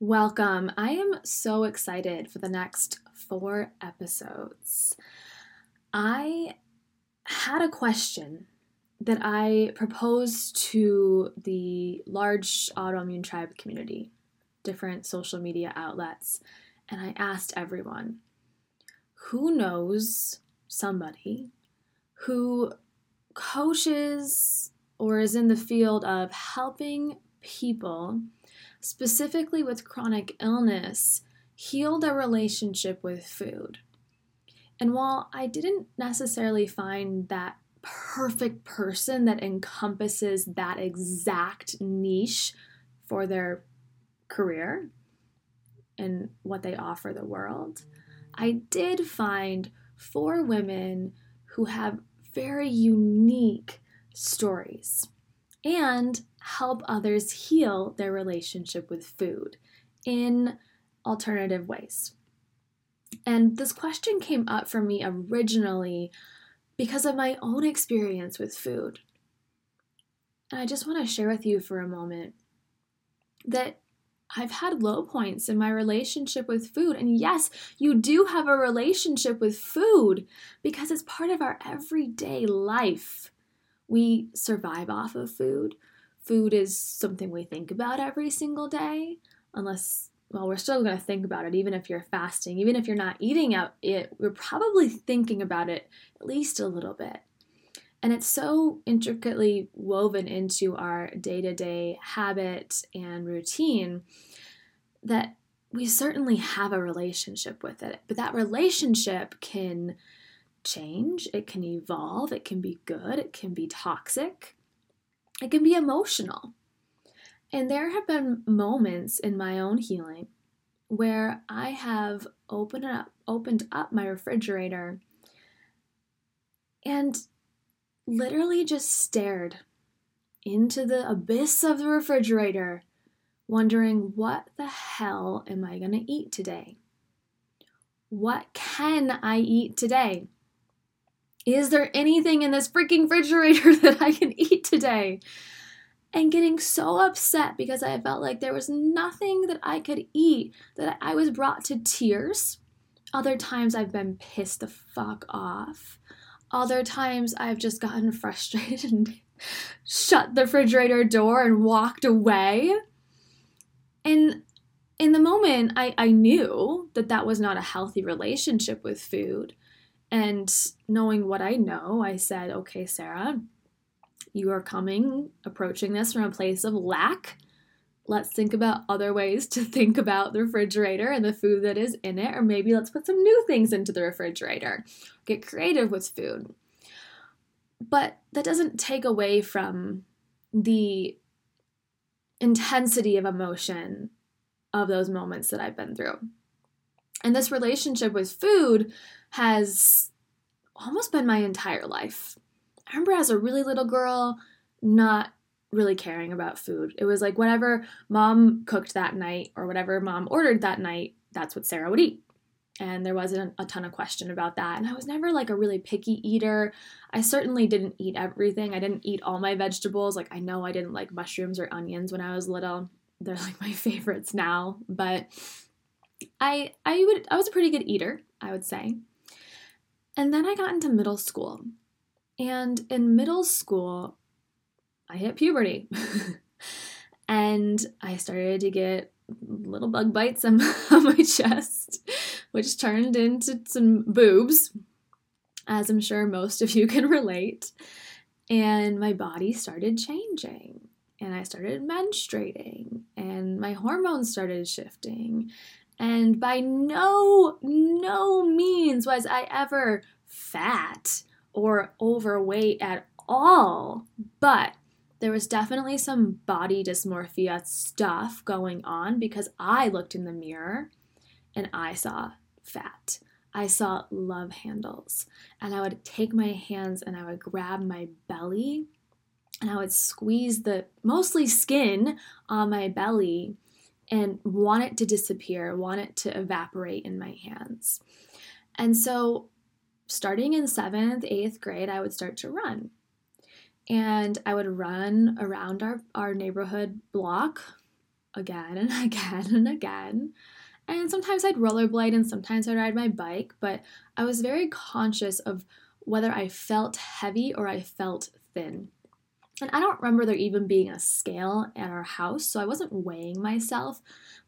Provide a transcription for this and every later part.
Welcome. I am so excited for the next four episodes. I had a question that I proposed to the large autoimmune tribe community, different social media outlets, and I asked everyone who knows somebody who coaches or is in the field of helping people specifically with chronic illness, heal their relationship with food. And while I didn't necessarily find that perfect person that encompasses that exact niche for their career and what they offer the world, I did find four women who have very unique stories and help others heal their relationship with food in alternative ways. And this question came up for me originally because of my own experience with food. And I just want to share with you for a moment that I've had low points in my relationship with food. And yes, you do have a relationship with food because it's part of our everyday life. We survive off of food food is something we think about every single day, unless, well, we're still going to think about it, even if you're fasting, even if you're not eating out it, we're probably thinking about it at least a little bit. And it's so intricately woven into our day to day habit and routine that we certainly have a relationship with it. But that relationship can change, it can evolve, it can be good, it can be toxic it can be emotional. And there have been moments in my own healing where I have opened up opened up my refrigerator and literally just stared into the abyss of the refrigerator wondering what the hell am I going to eat today? what can I eat today? Is there anything in this freaking refrigerator that I can eat today? And getting so upset because I felt like there was nothing that I could eat that I was brought to tears. Other times I've been pissed the fuck off. Other times I've just gotten frustrated and shut the refrigerator door and walked away. And in the moment, I, I knew that that was not a healthy relationship with food. And knowing what I know, I said, okay, Sarah, you are coming, approaching this from a place of lack. Let's think about other ways to think about the refrigerator and the food that is in it, or maybe let's put some new things into the refrigerator. Get creative with food. But that doesn't take away from the intensity of emotion of those moments that I've been through. And this relationship with food has almost been my entire life. I remember as a really little girl not really caring about food. It was like whatever mom cooked that night or whatever mom ordered that night, that's what Sarah would eat. And there wasn't a ton of question about that. And I was never like a really picky eater. I certainly didn't eat everything. I didn't eat all my vegetables. Like I know I didn't like mushrooms or onions when I was little they're like my favorites now, but I I would I was a pretty good eater, I would say. And then I got into middle school. And in middle school, I hit puberty. and I started to get little bug bites on, my chest, which turned into some boobs, as I'm sure most of you can relate. And my body started changing and I started menstruating and my hormones started shifting. And by no, no means was I ever fat or overweight at all. But there was definitely some body dysmorphia stuff going on because I looked in the mirror and I saw fat. I saw love handles. And I would take my hands and I would grab my belly and I would squeeze the mostly skin on my belly and want it to disappear, want it to evaporate in my hands. And so, starting in seventh, eighth grade, I would start to run. And I would run around our, our neighborhood block again and again and again. And sometimes I'd rollerblade and sometimes I'd ride my bike, but I was very conscious of whether I felt heavy or I felt thin. And I don't remember there even being a scale at our house, so I wasn't weighing myself,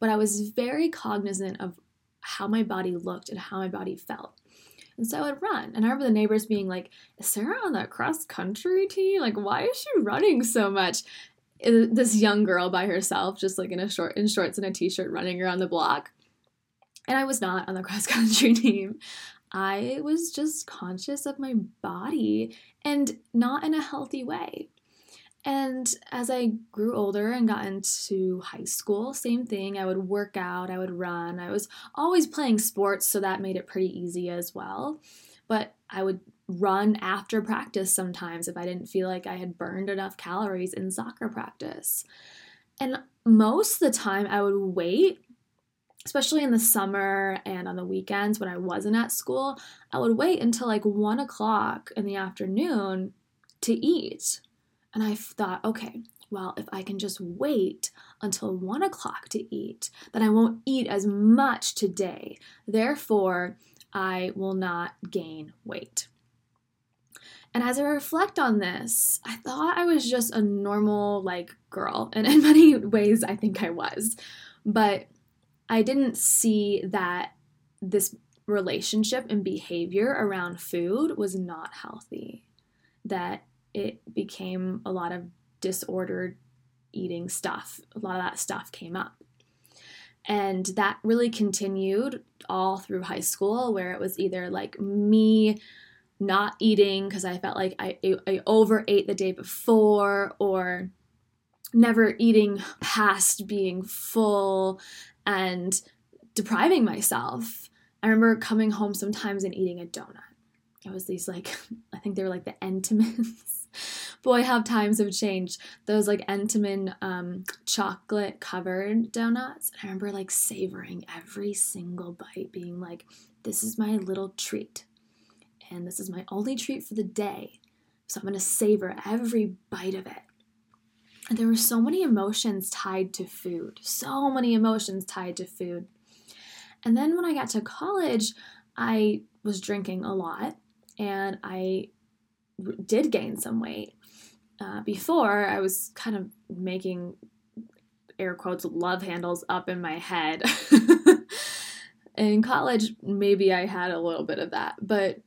but I was very cognizant of how my body looked and how my body felt. And so I would run. And I remember the neighbors being like, Is Sarah on that cross country team? Like, why is she running so much? Uh, this young girl by herself, just like in a short in shorts and a t-shirt running around the block. And I was not on the cross country team. I was just conscious of my body and not in a healthy way. And as I grew older and got into high school, same thing. I would work out, I would run. I was always playing sports, so that made it pretty easy as well. But I would run after practice sometimes if I didn't feel like I had burned enough calories in soccer practice. And most of the time, I would wait, especially in the summer and on the weekends when I wasn't at school, I would wait until like one o'clock in the afternoon to eat and I thought, okay, well, if I can just wait until one o'clock to eat, then I won't eat as much today. Therefore, I will not gain weight. And as I reflect on this, I thought I was just a normal, like, girl. And in many ways, I think I was. But I didn't see that this relationship and behavior around food was not healthy. That it became a lot of disordered eating stuff. A lot of that stuff came up. And that really continued all through high school, where it was either like me not eating because I felt like I, I overate the day before, or never eating past being full and depriving myself. I remember coming home sometimes and eating a donut. It was these like, I think they were like the Entenmann's boy, how times have changed. Those like Entenmann um, chocolate covered donuts. And I remember like savoring every single bite, being like, this is my little treat. And this is my only treat for the day. So I'm to savor every bite of it. And there were so many emotions tied to food, so many emotions tied to food. And then when I got to college, I was drinking a lot and I did gain some weight. Uh, before, I was kind of making air quotes love handles up in my head. in college, maybe I had a little bit of that, but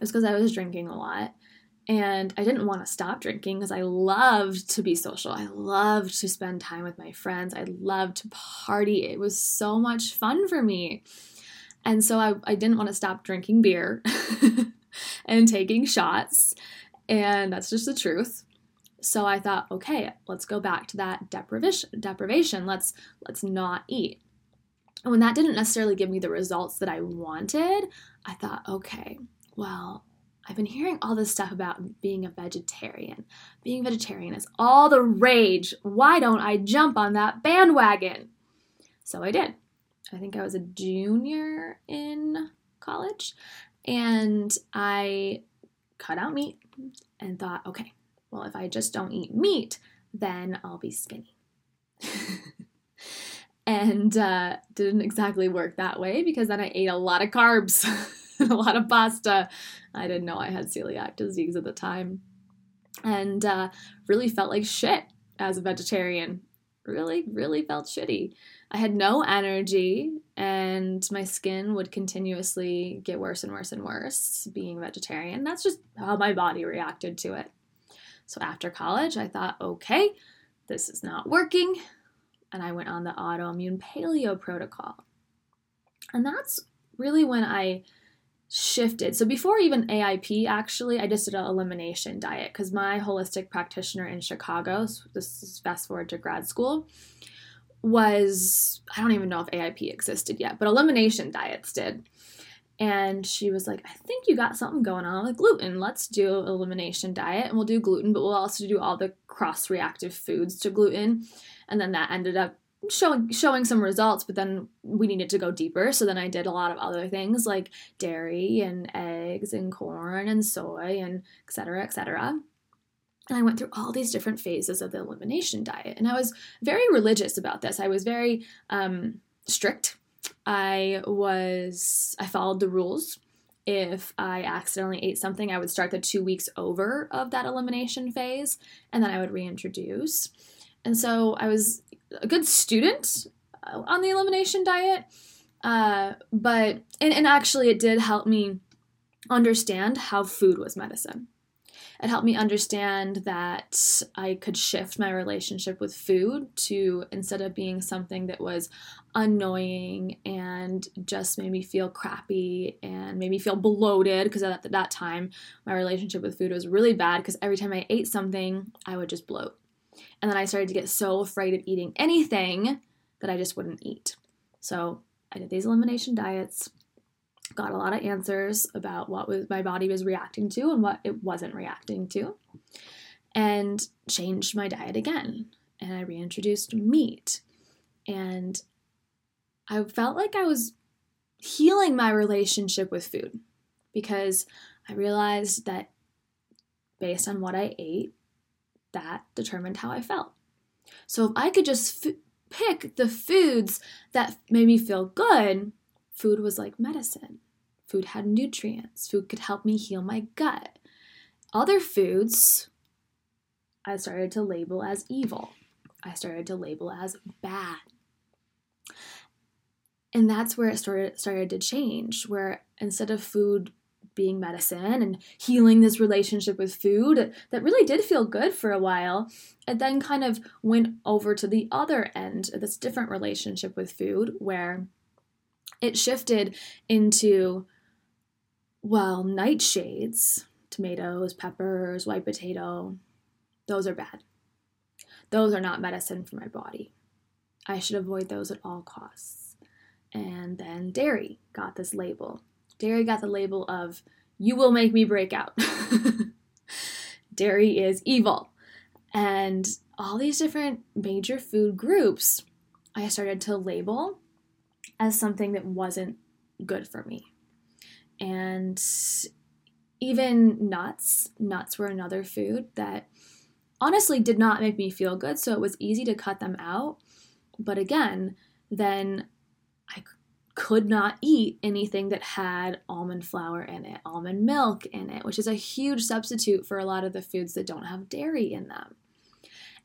it's because I was drinking a lot. And I didn't want to stop drinking because I loved to be social. I loved to spend time with my friends. I loved to party. It was so much fun for me. And so I, I didn't want to stop drinking beer and taking shots. And that's just the truth. So I thought, okay, let's go back to that deprivation deprivation. Let's let's not eat. And when that didn't necessarily give me the results that I wanted, I thought, okay, well, I've been hearing all this stuff about being a vegetarian. Being vegetarian is all the rage. Why don't I jump on that bandwagon? So I did. I think I was a junior in college and I cut out meat and thought, okay, well, if I just don't eat meat, then I'll be skinny. and uh, didn't exactly work that way because then I ate a lot of carbs a lot of pasta. I didn't know I had celiac disease at the time. And uh, really felt like shit as a vegetarian. Really, really felt shitty. I had no energy, and my skin would continuously get worse and worse and worse being vegetarian. That's just how my body reacted to it. So after college, I thought, okay, this is not working. And I went on the autoimmune paleo protocol. And that's really when I shifted. So before even AIP, actually, I just did an elimination diet because my holistic practitioner in Chicago, this is fast forward to grad school, was I don't even know if AIP existed yet, but elimination diets did. And she was like, I think you got something going on with gluten. Let's do elimination diet and we'll do gluten, but we'll also do all the cross reactive foods to gluten. And then that ended up showing showing some results, but then we needed to go deeper. So then I did a lot of other things like dairy and eggs and corn and soy and et cetera, et cetera. And I went through all these different phases of the elimination diet. And I was very religious about this. I was very um, strict. I was, I followed the rules. If I accidentally ate something, I would start the two weeks over of that elimination phase and then I would reintroduce. And so I was a good student uh, on the elimination diet. Uh, but, and, and actually, it did help me understand how food was medicine. It helped me understand that I could shift my relationship with food to instead of being something that was annoying and just made me feel crappy and made me feel bloated because at that time my relationship with food was really bad because every time I ate something, I would just bloat. And then I started to get so afraid of eating anything that I just wouldn't eat. So I did these elimination diets, got a lot of answers about what was my body was reacting to and what it wasn't reacting to, and changed my diet again. And I reintroduced meat. And I felt like I was healing my relationship with food because I realized that based on what I ate, that determined how I felt. So if I could just f- pick the foods that made me feel good, food was like medicine. Food had nutrients. Food could help me heal my gut. Other foods I started to label as evil. I started to label as bad. And that's where it started started to change, where instead of food being medicine and healing this relationship with food that really did feel good for a while. It then kind of went over to the other end of this different relationship with food where it shifted into, well, nightshades, tomatoes, peppers, white potato, those are bad. Those are not medicine for my body. I should avoid those at all costs. And then dairy got this label Dairy got the label of, you will make me break out. Dairy is evil. And all these different major food groups I started to label as something that wasn't good for me. And even nuts, nuts were another food that honestly did not make me feel good, so it was easy to cut them out. But again, then I could not eat anything that had almond flour in it, almond milk in it, which is a huge substitute for a lot of the foods that don't have dairy in them.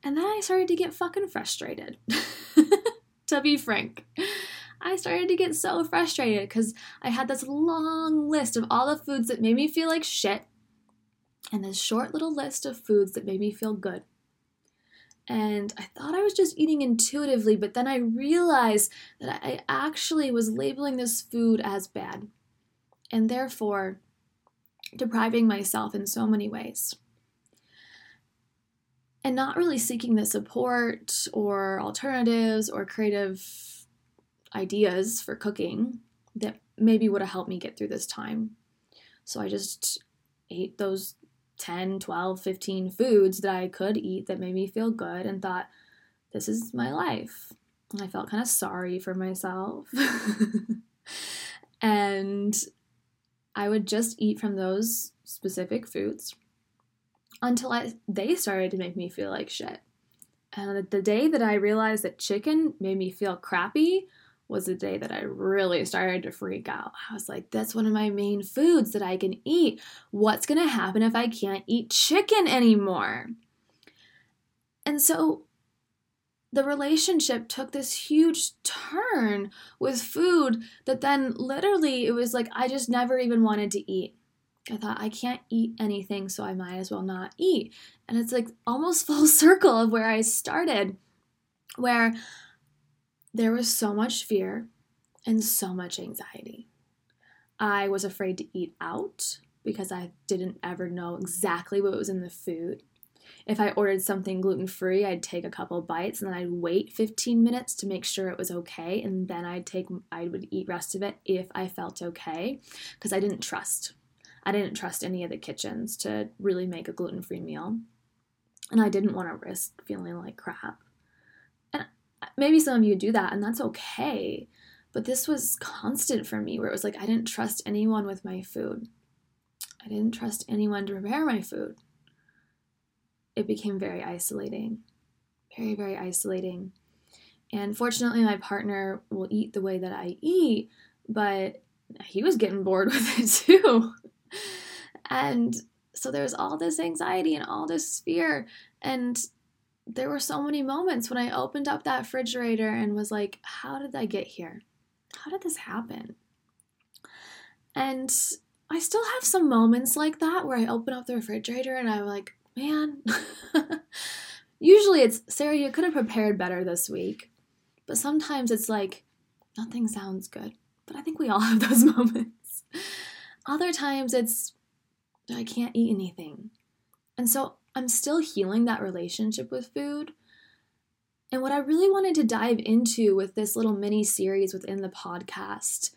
And then I started to get fucking frustrated, to be frank. I started to get so frustrated because I had this long list of all the foods that made me feel like shit and this short little list of foods that made me feel good. And I thought I was just eating intuitively, but then I realized that I actually was labeling this food as bad and therefore depriving myself in so many ways. And not really seeking the support or alternatives or creative ideas for cooking that maybe would have helped me get through this time. So I just ate those 10, 12, 15 foods that I could eat that made me feel good and thought, this is my life. And I felt kind of sorry for myself. and I would just eat from those specific foods until I, they started to make me feel like shit. And the day that I realized that chicken made me feel crappy was the day that I really started to freak out. I was like, that's one of my main foods that I can eat. What's going to happen if I can't eat chicken anymore? And so the relationship took this huge turn with food that then literally it was like I just never even wanted to eat. I thought I can't eat anything, so I might as well not eat. And it's like almost full circle of where I started, where there was so much fear and so much anxiety. I was afraid to eat out because I didn't ever know exactly what was in the food. If I ordered something gluten free, I'd take a couple bites and then I'd wait 15 minutes to make sure it was okay, and then I'd take I would eat rest of it if I felt okay, because I didn't trust. I didn't trust any of the kitchens to really make a gluten free meal, and I didn't want to risk feeling like crap maybe some of you do that and that's okay. But this was constant for me where it was like I didn't trust anyone with my food. I didn't trust anyone to prepare my food. It became very isolating. Very, very isolating. And fortunately, my partner will eat the way that I eat, but he was getting bored with it too. and so there's all this anxiety and all this fear. And there were so many moments when I opened up that refrigerator and was like, how did I get here? How did this happen? And I still have some moments like that where I open up the refrigerator and I'm like, man, usually it's Sarah, you could have prepared better this week. But sometimes it's like, nothing sounds good. But I think we all have those moments. Other times it's, I can't eat anything. And so I'm still healing that relationship with food. And what I really wanted to dive into with this little mini series within the podcast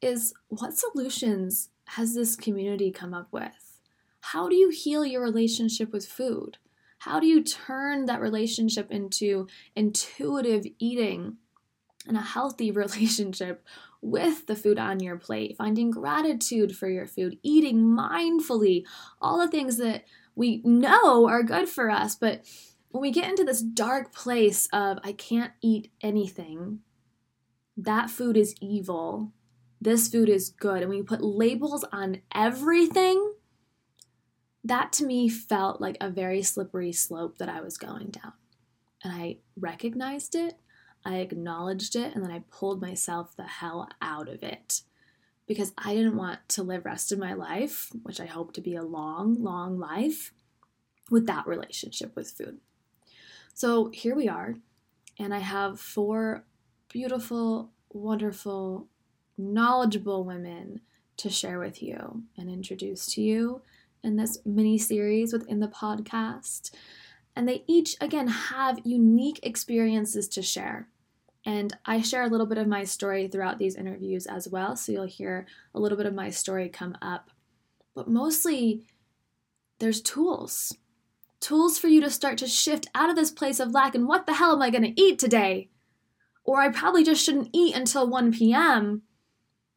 is what solutions has this community come up with? How do you heal your relationship with food? How do you turn that relationship into intuitive eating and a healthy relationship with the food on your plate? Finding gratitude for your food, eating mindfully, all the things that we know are good for us, but when we get into this dark place of I can't eat anything, that food is evil, this food is good, and we put labels on everything, that to me felt like a very slippery slope that I was going down. And I recognized it, I acknowledged it, and then I pulled myself the hell out of it because I didn't want to live rest of my life, which I hope to be a long, long life, with that relationship with food. So here we are, and I have four beautiful, wonderful, knowledgeable women to share with you and introduce to you in this mini series within the podcast. And they each, again, have unique experiences to share. And I share a little bit of my story throughout these interviews as well. So you'll hear a little bit of my story come up. But mostly, there's tools. Tools for you to start to shift out of this place of lack and what the hell am I to eat today? Or I probably just shouldn't eat until 1 p.m.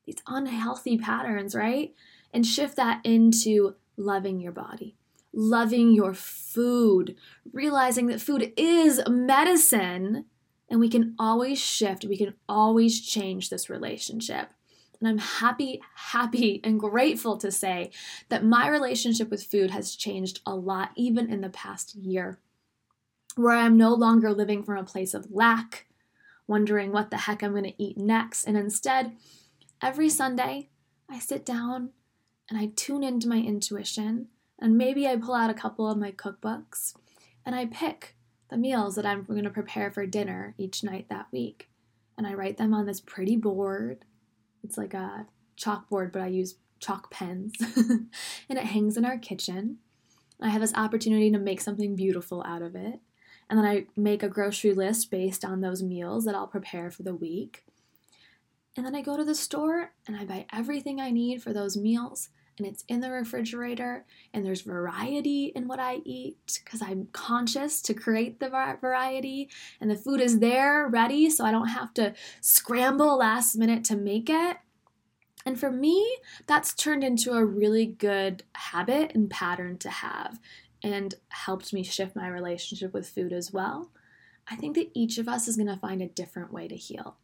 these unhealthy patterns, right? And shift that into loving your body, loving your food, realizing that food is medicine and we can always shift, we can always change this relationship. And I'm happy, happy, and grateful to say that my relationship with food has changed a lot, even in the past year, where I'm no longer living from a place of lack, wondering what the heck I'm going to eat next. And instead, every Sunday, I sit down and I tune into my intuition. And maybe I pull out a couple of my cookbooks and I pick the meals that I'm going to prepare for dinner each night that week. And I write them on this pretty board it's like a chalkboard, but I use chalk pens. and it hangs in our kitchen. I have this opportunity to make something beautiful out of it. And then I make a grocery list based on those meals that I'll prepare for the week. And then I go to the store and I buy everything I need for those meals. And it's in the refrigerator, and there's variety in what I eat because I'm conscious to create the variety. And the food is there ready, so I don't have to scramble last minute to make it. And for me, that's turned into a really good habit and pattern to have and helped me shift my relationship with food as well. I think that each of us is going to find a different way to heal.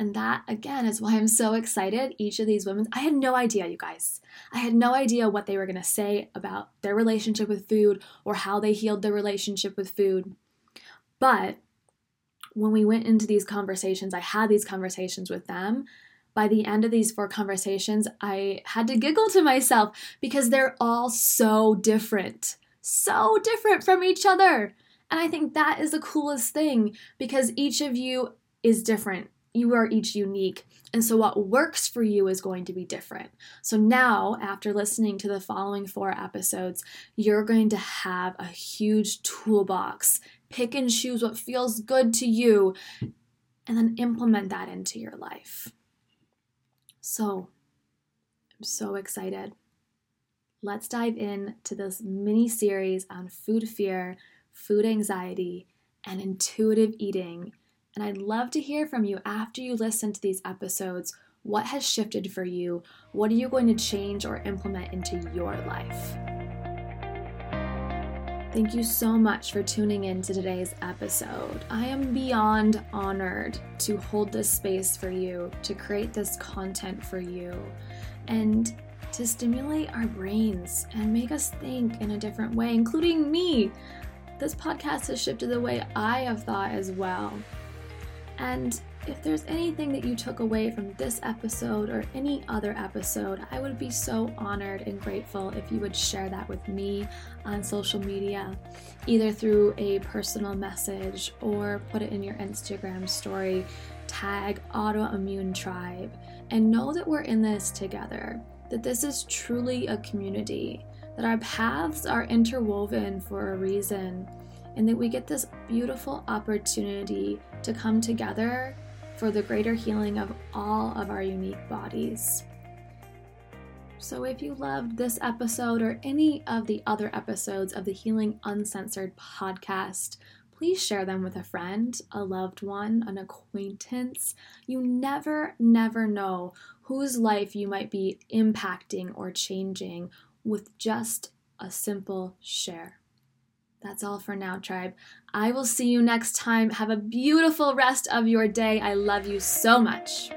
And that, again, is why I'm so excited. Each of these women, I had no idea, you guys. I had no idea what they were going to say about their relationship with food or how they healed their relationship with food. But when we went into these conversations, I had these conversations with them. By the end of these four conversations, I had to giggle to myself because they're all so different, so different from each other. And I think that is the coolest thing because each of you is different you are each unique. And so, what works for you is going to be different. So, now after listening to the following four episodes, you're going to have a huge toolbox. Pick and choose what feels good to you and then implement that into your life. So, I'm so excited. Let's dive in to this mini series on food fear, food anxiety, and intuitive eating and I'd love to hear from you after you listen to these episodes. What has shifted for you? What are you going to change or implement into your life? Thank you so much for tuning in to today's episode. I am beyond honored to hold this space for you, to create this content for you, and to stimulate our brains and make us think in a different way, including me. This podcast has shifted the way I have thought as well. And if there's anything that you took away from this episode or any other episode, I would be so honored and grateful if you would share that with me on social media, either through a personal message or put it in your Instagram story. Tag Autoimmune Tribe and know that we're in this together, that this is truly a community, that our paths are interwoven for a reason and that we get this beautiful opportunity to come together for the greater healing of all of our unique bodies. So, if you loved this episode or any of the other episodes of the Healing Uncensored podcast, please share them with a friend, a loved one, an acquaintance. You never, never know whose life you might be impacting or changing with just a simple share. That's all for now, tribe. I will see you next time. Have a beautiful rest of your day. I love you so much.